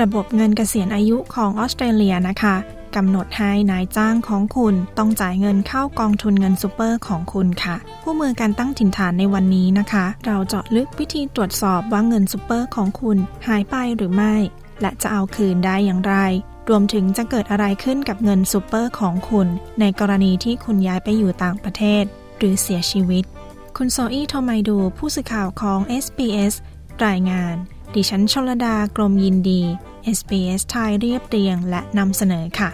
ระบบเงินเกษียณอายุของออสเตรเลียนะคะกำหนดให้นายจ้างของคุณต้องจ่ายเงินเข้ากองทุนเงินซูเปอร์ของคุณค่ะ คู่มือการตั้งถิ่นฐานในวันนี้นะคะ เราเจาะลึกวิธีตรวจสอบว่าเงินซูเปอร์ของคุณหายไปหรือไม่ และจะเอาคืนได้อย่างไร รวมถึงจะเกิดอะไรขึ้นกับเงินซูเปอร์ของคุณ ในกรณีที่คุณย้ายไปอยู่ต่างประเทศ หรือเสียชีวิต คุณโซอี้โทไมดูผู้สื่อข่าวของ SBS รายงาน ดิฉันชลดากรมยินดี SBS ไทยเรียบเรียงและนำเสนอค่ะ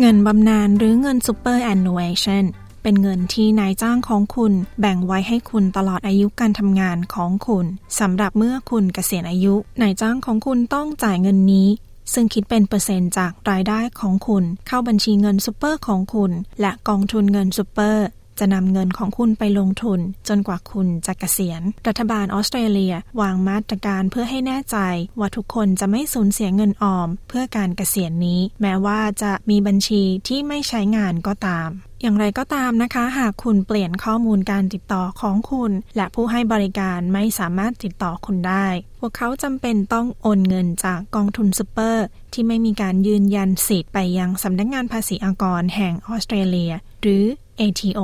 เงินบำนาญหรือเงิน Superannuation เป็นเงินที่นายจ้างของคุณแบ่งไว้ให้คุณตลอดอายุการทำงานของคุณสำหรับเมื่อคุณเกษียณอายุนายจ้างของคุณต้องจ่ายเงินนี้ ซึ่งคิดเป็นเปอร์เซ็นต์จากรายได้ของคุณ เข้าบัญชีเงินซูเปอร์ของคุณ และกองทุนเงินซูเปอร์ จะนำเงินของคุณไปลงทุน จนกว่าคุณจะเกษียณ รัฐบาลออสเตรเลียวางมาตรการเพื่อให้แน่ใจ ว่าทุกคนจะไม่สูญเสียเงินออม เพื่อการเกษียณนี้ แม้ว่าจะมีบัญชีที่ไม่ใช้งานก็ตามอย่างไรก็ตามนะคะ หากคุณเปลี่ยนข้อมูลการติดต่อของคุณ และผู้ให้บริการไม่สามารถติดต่อคุณได้ พวกเขาจำเป็นต้องโอนเงินจากกองทุนซูเปอร์ ที่ไม่มีการยืนยันสิทธิ์ไปยังสำนักงงานภาษีอากรแห่งออสเตรเลีย หรือ ATO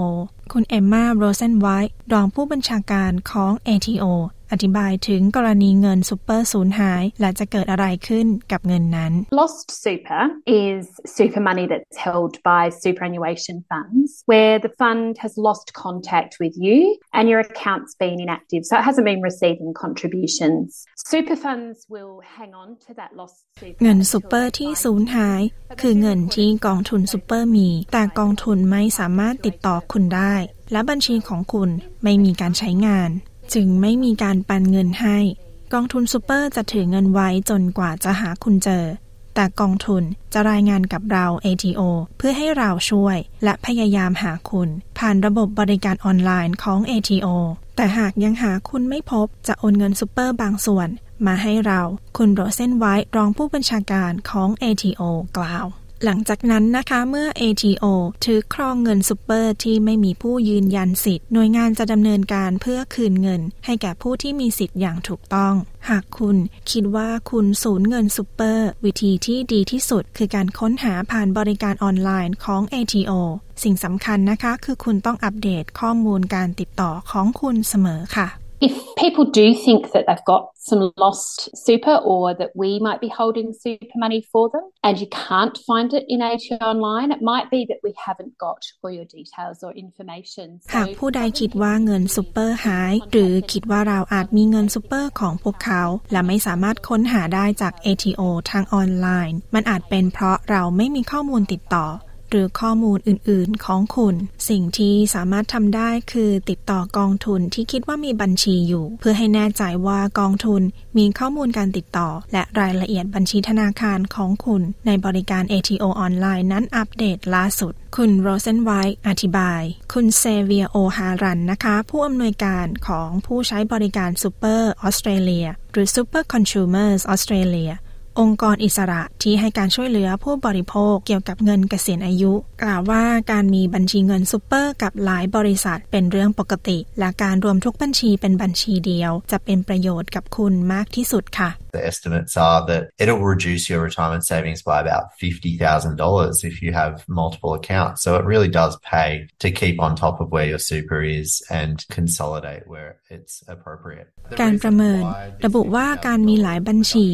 คุณเอมมาโรเซนไวท์รองผู้บัญชาการของ ATO อธิบายถึงกรณีเงินซูเปอร์สูญหาย และจะเกิดอะไรขึ้นกับเงินนั้น Lost super is super money that's held by superannuation funds where the fund has lost contact with you and your account's been inactive so it hasn't been receiving contributions super funds will hang on to that lost super เงินซูเปอร์ที่สูญหาย คือเงินที่กองทุนซูเปอร์มี แต่กองทุนไม่สามารถติดต่อคุณได้ และบัญชีของคุณไม่มีการใช้งาน จึงไม่มีการปันเงินให้ กองทุนซูเปอร์จะถือเงินไว้จนกว่าจะหาคุณเจอ แต่กองทุนจะรายงานกับเรา ATO เพื่อให้เราช่วย และพยายามหาคุณ ผ่านระบบบริการออนไลน์ของ ATO แต่หากยังหาคุณไม่พบจะโอนเงินซูเปอร์บางส่วน มาให้เรา คุณโรเซนไวท์ รองผู้บัญชาการของ ATO กล่าว หลังจากนั้นนะคะเมื่อ ATO ถือครองเงินซูเปอร์ที่ไม่มีผู้ยืนยันสิทธิ์หน่วยงานจะดำเนินการเพื่อคืนเงิน ให้แก่ผู้ที่มีสิทธิ์อย่างถูกต้อง หากคุณคิดว่าคุณสูญเงินซูเปอร์ วิธีที่ดีที่สุด คือการค้นหาผ่านบริการออนไลน์ของ ATO สิ่งสำคัญนะคะ คือคุณต้องอัปเดตข้อมูลการติดต่อของคุณเสมอค่ะ If people do think that they've got some lost super or that we might be holding super money for them and you can't find it in ATO online, it might be that we haven't got all your details or information. หากผู้ใดคิดว่าเงินซูเปอร์หาย หรือคิดว่าเราอาจมีเงินซูเปอร์ของพวกเขา และไม่สามารถค้นหาได้จาก ATO ทางออนไลน์ มันอาจเป็นเพราะเราไม่มีข้อมูลติดต่อ หรือข้อมูลอื่น ๆ ของคุณ สิ่งที่สามารถทำได้คือติดต่อกองทุนที่คิดว่ามีบัญชีอยู่ เพื่อให้แน่ใจว่ากองทุนมีข้อมูลการติดต่อ และรายละเอียดบัญชีธนาคารของคุณ ในบริการ ATO ออนไลน์นั้นอัปเดตล่าสุด คุณโรเซนไวท์อธิบาย คุณเซเวียโอฮารันนะคะ ผู้อำนวยการของผู้ใช้บริการซูเปอร์ออสเตรเลียหรือ Super Consumers Australia องค์กรอิสระที่ให้การช่วยเหลือผู้บริโภคเกี่ยวกับเงินเกษียณอายุ กล่าวว่าการมีบัญชีเงินซูเปอร์กับหลายบริษัทเป็นเรื่องปกติ และการรวมทุกบัญชีเป็นบัญชีเดียว จะเป็นประโยชน์กับคุณมากที่สุดค่ะ The estimates are that it'll reduce your retirement savings by about $50,000 if you have multiple accounts. So it really does pay to keep on top of where your super is and consolidate where it's appropriate. การประเมิน ระบุว่าการมีหลายบัญชี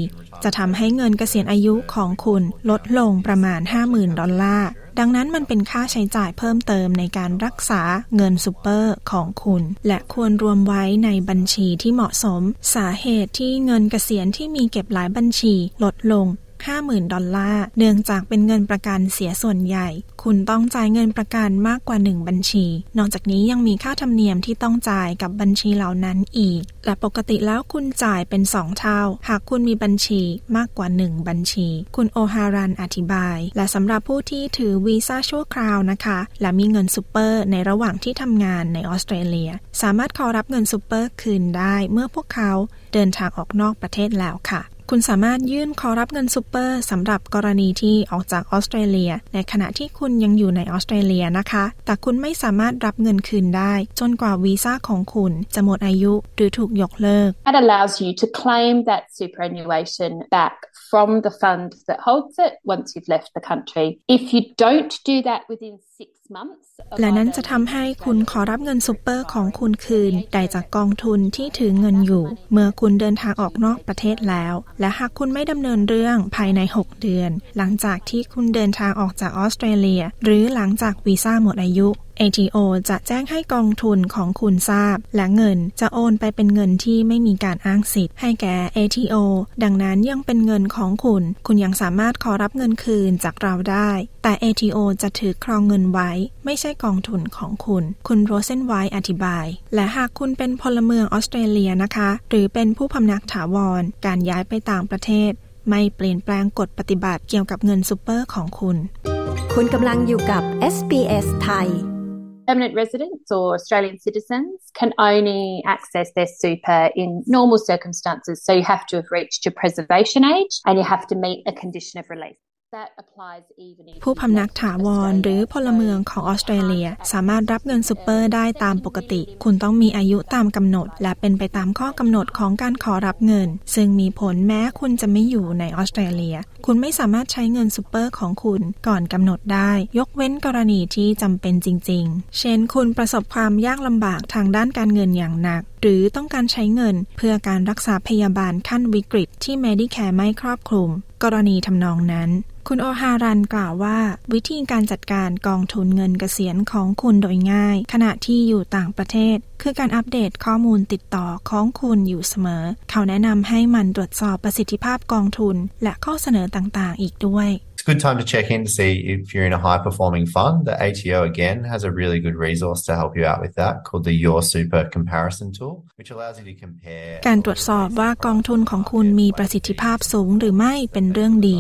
จะทำให้เงินเกษียณอายุของคุณลดลงประมาณ 50,000 ดอลลาร์ ดังนั้นมันเป็นค่าใช้จ่ายเพิ่มเติมในการรักษาเงินซูเปอร์ของคุณ และควรรวมไว้ในบัญชีที่เหมาะสม สาเหตุที่เงินเกษียณที่มีเก็บหลายบัญชีลดลง 50,000 ดอลลาร์ เนื่องจากเป็นเงินประกันเสียส่วนใหญ่ คุณต้องจ่ายเงินประกันมากกว่า 1 บัญชี นอกจากนี้ยังมีค่าธรรมเนียมที่ต้องจ่ายกับบัญชีเหล่านั้นอีก และปกติแล้วคุณจ่ายเป็น 2 เท่า หากคุณมีบัญชีมากกว่า 1 บัญชี คุณโอฮารันอธิบาย และสำหรับผู้ที่ถือวีซ่าชั่วคราวนะคะ และมีเงินซูเปอร์ในระหว่างที่ทำงานในออสเตรเลีย สามารถขอรับเงินซูเปอร์คืนได้เมื่อพวกเขาเดินทางออกนอกประเทศแล้วค่ะ คุณสามารถยื่นขอรับเงินซูเปอร์สำหรับกรณีที่ออกจากออสเตรเลีย ในขณะที่คุณยังอยู่ในออสเตรเลียนะคะ แต่คุณไม่สามารถรับเงินคืนได้ จนกว่าวีซ่าของคุณจะหมดอายุหรือถูกยกเลิก That allows you to claim that superannuation back from the fund that holds it once you've left the country. If you don't do that within six และนั้นจะทำให้คุณขอรับเงินซูเปอร์ของคุณคืนได้จากกองทุนที่ถือเงินอยู่ เมื่อคุณเดินทางออกนอกประเทศแล้ว และหากคุณไม่ดำเนินเรื่องภายใน 6 เดือน หลังจากที่คุณเดินทางออกจากออสเตรเลีย หรือหลังจากวีซ่าหมดอายุ ATO จะแจ้งให้กองทุนของคุณทราบ และเงินจะโอนไปเป็นเงินที่ไม่มีการอ้างสิทธิ์ให้แก่ ATO ดังนั้นยังเป็นเงินของคุณ คุณยังสามารถขอรับเงินคืนจากเราได้ แต่ ATO จะถือครองเงินไว้ ไม่ใช่กองทุนของคุณ คุณโรเซนไวท์อธิบาย และหากคุณเป็นพลเมืองออสเตรเลียนะคะ หรือเป็นผู้พำนักถาวร การย้ายไปต่างประเทศ ไม่เปลี่ยนแปลงกฎปฏิบัติเกี่ยวกับเงินซูเปอร์ของคุณ คุณกำลังอยู่กับ SBS ไทย permanent residents or Australian citizens can only access their super in normal circumstances. So you have to have reached your preservation age and you have to meet a condition of release. ผู้พำนักถาวรหรือพลเมืองของออสเตรเลีย สามารถรับเงินซูเปอร์ได้ตามปกติ คุณต้องมีอายุตามกำหนด และเป็นไปตามข้อกำหนดของการขอรับเงิน ซึ่งมีผลแม้คุณจะไม่อยู่ในออสเตรเลีย คุณไม่สามารถใช้เงินซูเปอร์ของคุณก่อนกำหนดได้ ยกเว้นกรณีที่จำเป็นจริง ๆ เช่น คุณประสบความยากลำบากทางด้านการเงินอย่างหนัก หรือต้องการใช้เงินเพื่อการรักษาพยาบาลขั้นวิกฤตที่ Medicare ไม่ครอบคลุม กรณีทำนองนั้นคุณโอฮารันกล่าวว่า วิธีการจัดการกองทุนเงินเกษียณของคุณโดยง่าย ขณะที่อยู่ต่างประเทศคือการอัปเดตข้อมูลติดต่อของคุณอยู่เสมอ เขาแนะนำให้มันตรวจสอบประสิทธิภาพกองทุน และข้อเสนอต่างๆ อีกด้วย It's a good time to check in to see if you're in a high performing fund. The ATO again has a really good resource to help you out with that called the Your Super Comparison Tool, which allows you to compare การตรวจสอบว่ากองทุนของคุณมีประสิทธิภาพสูงหรือไม่เป็นเรื่องดี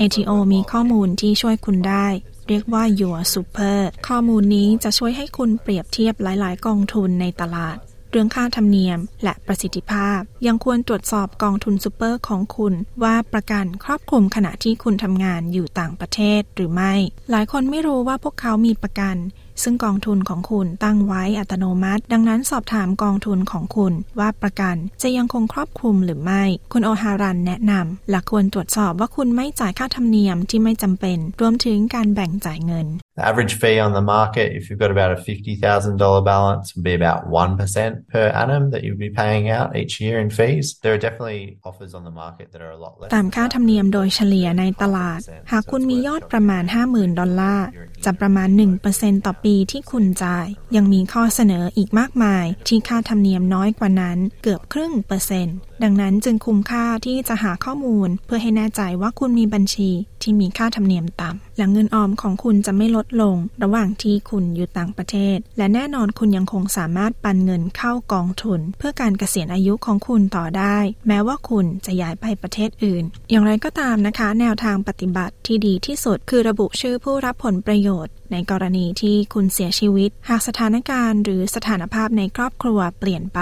ATO มีข้อมูลที่ช่วยคุณได้ เรียกว่า Your Super ข้อมูลนี้จะช่วยให้คุณเปรียบเทียบหลาย ๆ กองทุนในตลาด เรื่องค่าธรรมเนียมและประสิทธิภาพ ยังควรตรวจสอบกองทุนซูเปอร์ของคุณ ว่าประกันครอบคลุมขณะที่คุณทำงานอยู่ต่างประเทศหรือไม่ หลายคนไม่รู้ว่าพวกเขามีประกัน ซึ่งกองทุนของคุณตั้งไว้อัตโนมัติ ดังนั้นสอบถามกองทุนของคุณว่าประกันจะยังคงครอบคลุมหรือไม่ คุณโอฮารันแนะนำและควรตรวจสอบว่าคุณไม่จ่ายค่าธรรมเนียมที่ไม่จำเป็น รวมถึงการแบ่งจ่ายเงิน The average fee on the market, if you've got about a $50,000 balance, would be about 1% per annum that you'll be paying out each year in fees. There are definitely offers on the market that are a lot less. ตามค่าธรรมเนียมโดยเฉลี่ยในตลาด หากคุณมียอดประมาณ 50,000 ดอลลาร์ จะประมาณ 1%ต่อปีที่คุณจ่าย ยังมีข้อเสนออีกมากมายที่ค่าธรรมเนียมน้อยกว่านั้นเกือบครึ่งเปอร์เซ็นต์ดังนั้นจึงคุ้มค่าที่จะหาข้อมูล เพื่อให้แน่ใจว่าคุณมีบัญชีที่มีค่าธรรมเนียมต่ำ และเงินออมของคุณจะไม่ลดลง ระหว่างที่คุณอยู่ต่างประเทศ และแน่นอนคุณยังคงสามารถปันเงินเข้ากองทุน เพื่อการเกษียณอายุของคุณต่อได้ แม้ว่าคุณจะย้ายไปประเทศอื่น อย่างไรก็ตามนะคะ แนวทางปฏิบัติที่ดีที่สุดคือระบุชื่อผู้รับผลประโยชน์ในกรณีที่คุณเสียชีวิต หากสถานการณ์หรือสถานภาพในครอบครัวเปลี่ยนไป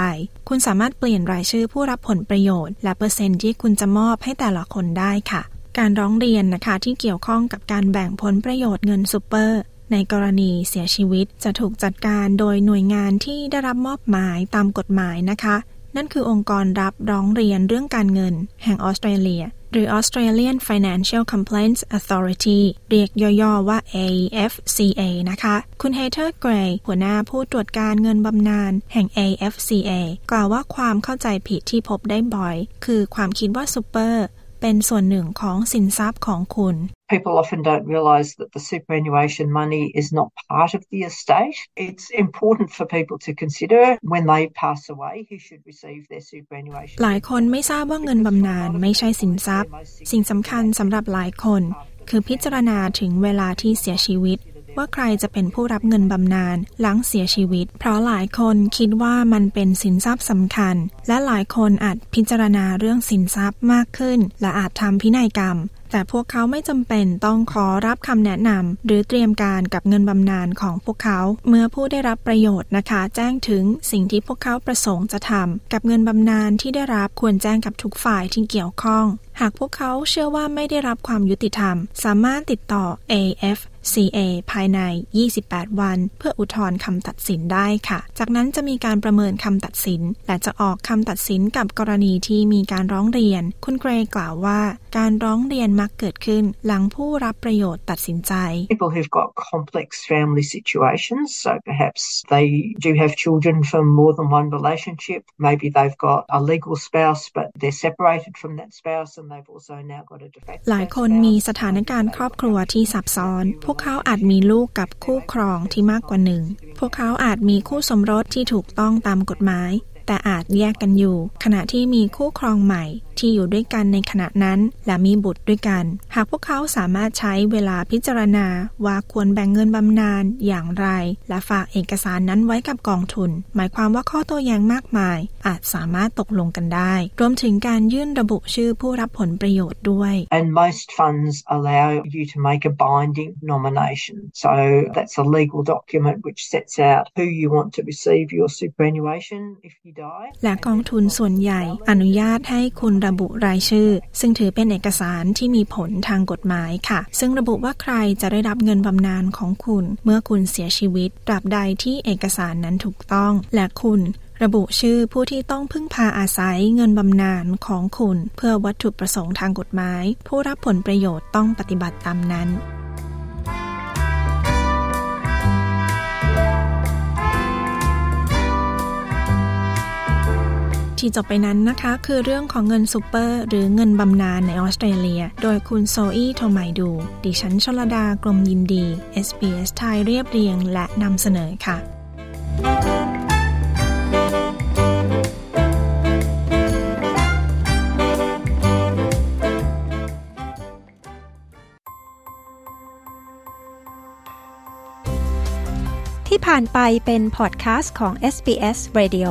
คุณสามารถเปลี่ยนรายชื่อผู้รับผลประโยชน์ และเปอร์เซ็นต์ที่คุณจะมอบให้แต่ละคนได้ค่ะ การร้องเรียนนะคะที่เกี่ยวข้องกับการแบ่งผลประโยชน์เงินซูเปอร์ในกรณีเสียชีวิตจะถูกจัดการโดยหน่วยงานที่ได้รับมอบหมายตามกฎหมายนะคะ นั่นคือองค์กรรับร้องเรียนเรื่องการเงิน แห่งออสเตรเลีย หรือ Australian Financial Complaints Authority เรียกย่อๆว่า AFCA นะคะ คุณเฮเทอร์เกรย์หัวหน้าผู้ตรวจการเงินบำนาญแห่ง AFCA กล่าวว่าความเข้าใจผิดที่พบได้บ่อย คือความคิดว่าซูเปอร์ เป็นส่วนหนึ่งของสินทรัพย์ของคุณ People often don't realise that the superannuation money is not part of the estate. It's important for people to consider when they pass away who should receive their superannuation. หลายคนไม่ทราบว่าเงินบำนาญไม่ใช่สินทรัพย์ สิ่งสำคัญสำหรับหลายคน คือพิจารณาถึงเวลาที่เสียชีวิต ว่าใครจะเป็นผู้รับเงินบำนาญหลังเสียชีวิต เพราะหลายคนคิดว่ามันเป็นสินทรัพย์สำคัญ และหลายคนอาจพิจารณาเรื่องสินทรัพย์มากขึ้น และอาจทำพินัยกรรม แต่พวกเขาไม่จำเป็นต้องขอรับคำแนะนำหรือเตรียมการกับเงินบำนาญของพวกเขา เมื่อผู้ได้รับประโยชน์นะคะ แจ้งถึงสิ่งที่พวกเขาประสงค์จะทำกับเงินบำนาญที่ได้รับควรแจ้งกับทุกฝ่ายที่เกี่ยวข้อง หากพวกเขาเชื่อว่าไม่ได้รับความยุติธรรม สามารถติดต่อ AFCA ภายใน 28 วัน เพื่ออุทธรณ์คำตัดสินได้ค่ะ จากนั้นจะมีการประเมินคำตัดสิน และจะออกคำตัดสินกับกรณีที่มีการร้องเรียน คุณเกรย์กล่าวว่า การร้องเรียนมักเกิดขึ้น หลังผู้รับประโยชน์ตัดสินใจ People who've got complex family situations, so perhaps they do have children from more than one relationship. Maybe they've got a legal spouse, but they're separated from that spouse, and they've also now got a de facto หลายคนมีสถานการณ์ครอบครัวที่ซับซ้อน พวกเขาอาจมีลูกกับคู่ครองที่มากกว่าหนึ่ง พวกเขาอาจมีคู่สมรสที่ถูกต้องตามกฎหมาย แต่อาจแยกกันอยู่ ขณะที่มีคู่ครองใหม่ที่อยู่ด้วยกันในขณะนั้น และมีบุตรด้วยกัน หากพวกเขาสามารถใช้เวลาพิจารณาว่าควรแบ่งเงินบำนาญอย่างไร และฝากเอกสารนั้นไว้กับกองทุน หมายความว่าข้อโต้แย้งมากมาย อาจสามารถตกลงกันได้ รวมถึงการยื่นระบุชื่อผู้รับผลประโยชน์ด้วย And most funds allow you to make a binding nomination. So that's a legal document which sets out who you want to receive your superannuation if you. และกองทุนส่วนใหญ่อนุญาตให้คุณระบุรายชื่อ ซึ่งถือเป็นเอกสารที่มีผลทางกฎหมายค่ะ ซึ่งระบุว่าใครจะได้รับเงินบำนาญของคุณ เมื่อคุณเสียชีวิตตราบใดที่เอกสารนั้นถูกต้อง และคุณระบุชื่อผู้ที่ต้องพึ่งพาอาศัยเงินบำนาญของคุณ เพื่อวัตถุประสงค์ทางกฎหมาย ผู้รับผลประโยชน์ต้องปฏิบัติตามนั้น ที่จบไปนั้นนะคะ คือเรื่องของเงินซูเปอร์หรือเงินบำนาญในออสเตรเลีย โดยคุณโซอี้โทไมดู ดิฉันชลดากรมยินดี SBS ไทยเรียบเรียงและนำเสนอค่ะ ที่ผ่านไปเป็นพอดคาสต์ของ SBS Radio